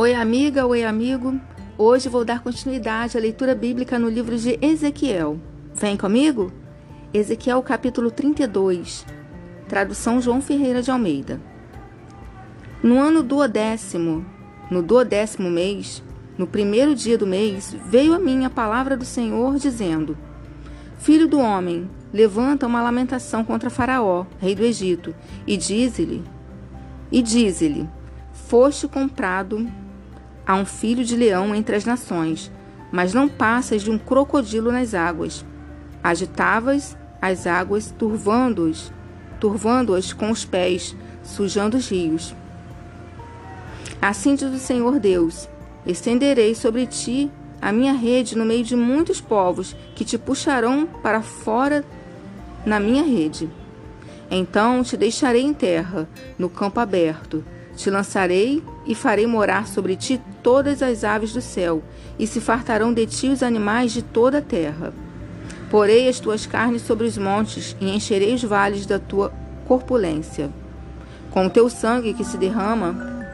Oi, amiga, oi, amigo. Hoje vou dar continuidade à leitura bíblica no livro de Ezequiel. Vem comigo? Ezequiel capítulo 32, tradução João Ferreira de Almeida. No ano duodécimo, no duodécimo mês, no primeiro dia do mês, veio a mim a palavra do Senhor, dizendo: Filho do homem, levanta uma lamentação contra Faraó, rei do Egito, e dize-lhe: E dize-lhe: Foste comprado a um filho de leão entre as nações, mas não passas de um crocodilo nas águas. Agitavas as águas, turvando-as, turvando-as com os pés, sujando os rios. Assim diz o Senhor Deus: Estenderei sobre ti a minha rede no meio de muitos povos que te puxarão para fora na minha rede. Então te deixarei em terra, no campo aberto, te lançarei e farei morar sobre ti todas as aves do céu, e se fartarão de ti os animais de toda a terra. Porei as tuas carnes sobre os montes e encherei os vales da tua corpulência. Com o teu sangue que se derrama,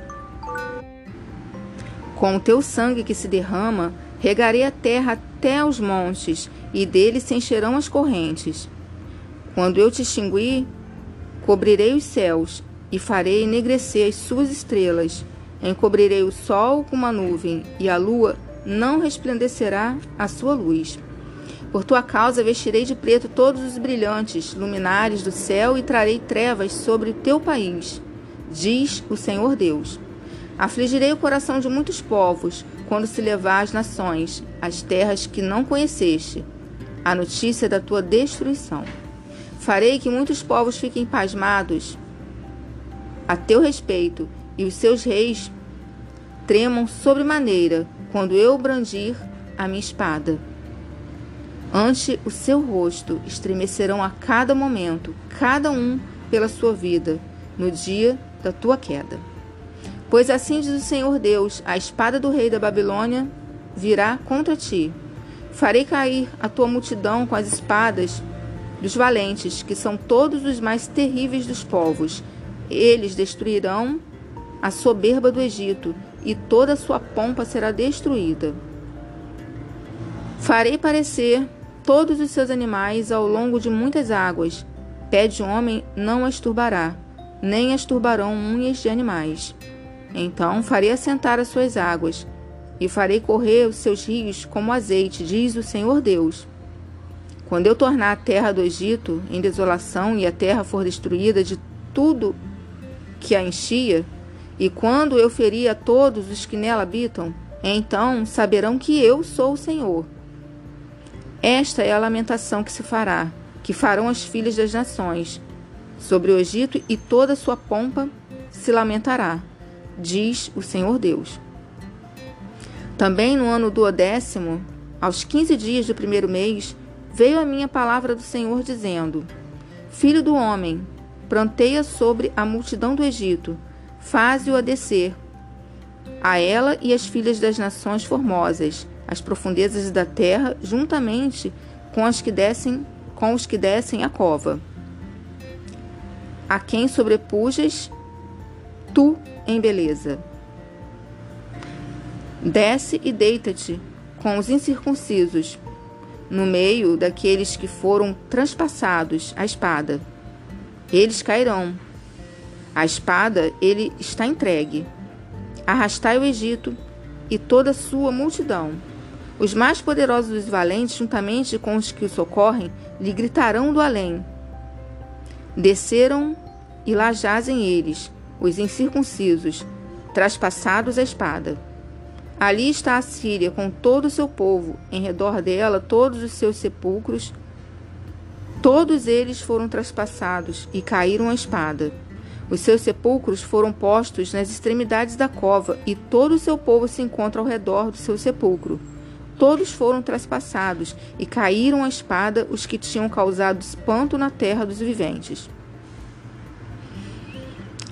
com o teu sangue que se derrama, regarei a terra até aos montes, e dele se encherão as correntes. Quando eu te extinguir, cobrirei os céus, e farei enegrecer as suas estrelas. Encobrirei o sol com uma nuvem, e a lua não resplandecerá a sua luz. Por tua causa vestirei de preto todos os brilhantes luminares do céu e trarei trevas sobre o teu país, diz o Senhor Deus. Afligirei o coração de muitos povos quando se levar às nações, as terras que não conheceste, a notícia da tua destruição. Farei que muitos povos fiquem pasmados a teu respeito, e os seus reis tremam sobremaneira quando eu brandir a minha espada. Ante o seu rosto estremecerão a cada momento, cada um pela sua vida, no dia da tua queda. Pois assim diz o Senhor Deus: a espada do rei da Babilônia virá contra ti. Farei cair a tua multidão com as espadas dos valentes, que são todos os mais terríveis dos povos, eles destruirão a soberba do Egito, e toda a sua pompa será destruída. Farei parecer todos os seus animais ao longo de muitas águas. Pé de homem não as turbará, nem as turbarão unhas de animais. Então farei assentar as suas águas, e farei correr os seus rios como azeite, diz o Senhor Deus. Quando eu tornar a terra do Egito em desolação e a terra for destruída de tudo que a enchia, e quando eu ferir a todos os que nela habitam, então saberão que eu sou o Senhor. Esta é a lamentação que se fará, que farão as filhas das nações. Sobre o Egito e toda a sua pompa se lamentará, diz o Senhor Deus. Também no ano duodécimo, aos quinze dias do primeiro mês, veio a minha palavra do Senhor dizendo: Filho do homem, pranteia sobre a multidão do Egito, faze-o a descer, a ela e as filhas das nações formosas, as profundezas da terra, juntamente com as que descem, com os que descem a cova. A quem sobrepujas tu em beleza. Desce e deita-te com os incircuncisos, no meio daqueles que foram transpassados a espada. Eles cairão. A espada, ele está entregue. Arrastai o Egito e toda a sua multidão. Os mais poderosos e valentes, juntamente com os que o socorrem, lhe gritarão do além. Desceram e lá jazem eles, os incircuncisos, traspassados a espada. Ali está a Síria com todo o seu povo, em redor dela todos os seus sepulcros Todos eles foram traspassados e caíram à espada. Os seus sepulcros foram postos nas extremidades da cova, e todo o seu povo se encontra ao redor do seu sepulcro. Todos foram traspassados e caíram à espada os que tinham causado espanto na terra dos viventes.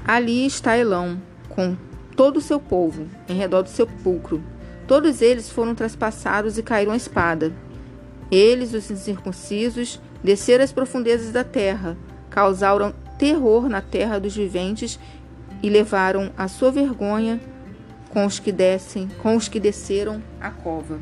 Ali está Elão, com todo o seu povo, em redor do sepulcro. Todos eles foram traspassados e caíram à espada. Eles, os incircuncisos, desceram às profundezas da terra, causaram terror na terra dos viventes e levaram a sua vergonha com os que descem, com os que desceram a cova.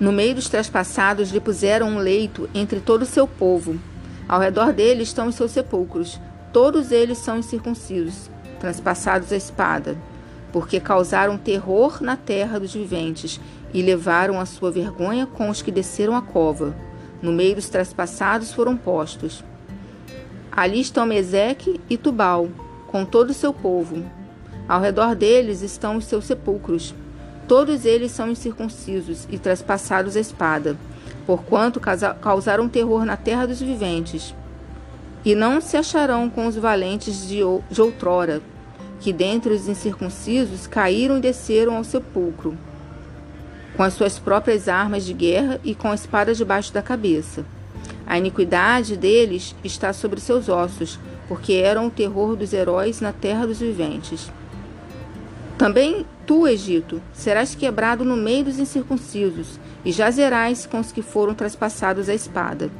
No meio dos traspassados lhe puseram um leito entre todo o seu povo. Ao redor dele estão os seus sepulcros. Todos eles são incircuncisos, transpassados a espada, porque causaram terror na terra dos viventes e levaram a sua vergonha com os que desceram a cova. No meio dos traspassados foram postos. Ali estão Meseque e Tubal, com todo o seu povo. Ao redor deles estão os seus sepulcros. Todos eles são incircuncisos e traspassados a espada, porquanto causaram terror na terra dos viventes. E não se acharão com os valentes de outrora, que dentre os incircuncisos caíram e desceram ao sepulcro, com as suas próprias armas de guerra e com a espada debaixo da cabeça. A iniquidade deles está sobre seus ossos, porque eram o terror dos heróis na terra dos viventes. Também tu, Egito, serás quebrado no meio dos incircuncisos, e jazerás com os que foram traspassados à espada.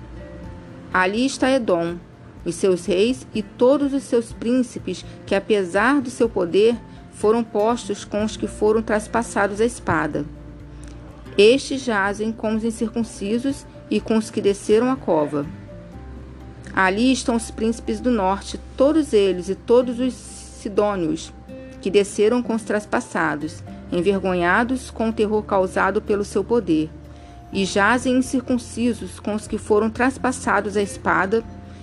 Ali está Edom, os seus reis e todos os seus príncipes, que apesar do seu poder, foram postos com os que foram traspassados à espada. Estes jazem com os incircuncisos e com os que desceram a cova. Ali estão os príncipes do norte, todos eles e todos os sidônios, que desceram com os traspassados, envergonhados com o terror causado pelo seu poder, e jazem incircuncisos com os que foram traspassados à espada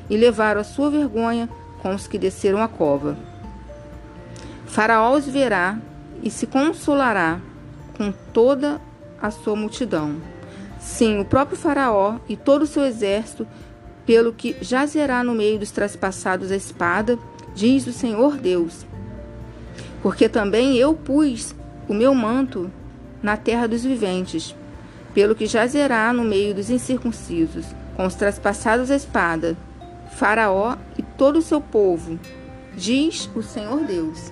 e levaram a sua vergonha com os que desceram a cova. Faraó os verá e se consolará com toda a sua multidão. Sim, o próprio Faraó e todo o seu exército, pelo que jazerá no meio dos traspassados a espada, diz o Senhor Deus. Porque também eu pus o meu manto na terra dos viventes, pelo que jazerá no meio dos incircuncisos, com os traspassados a espada, Faraó e todo o seu povo, diz o Senhor Deus.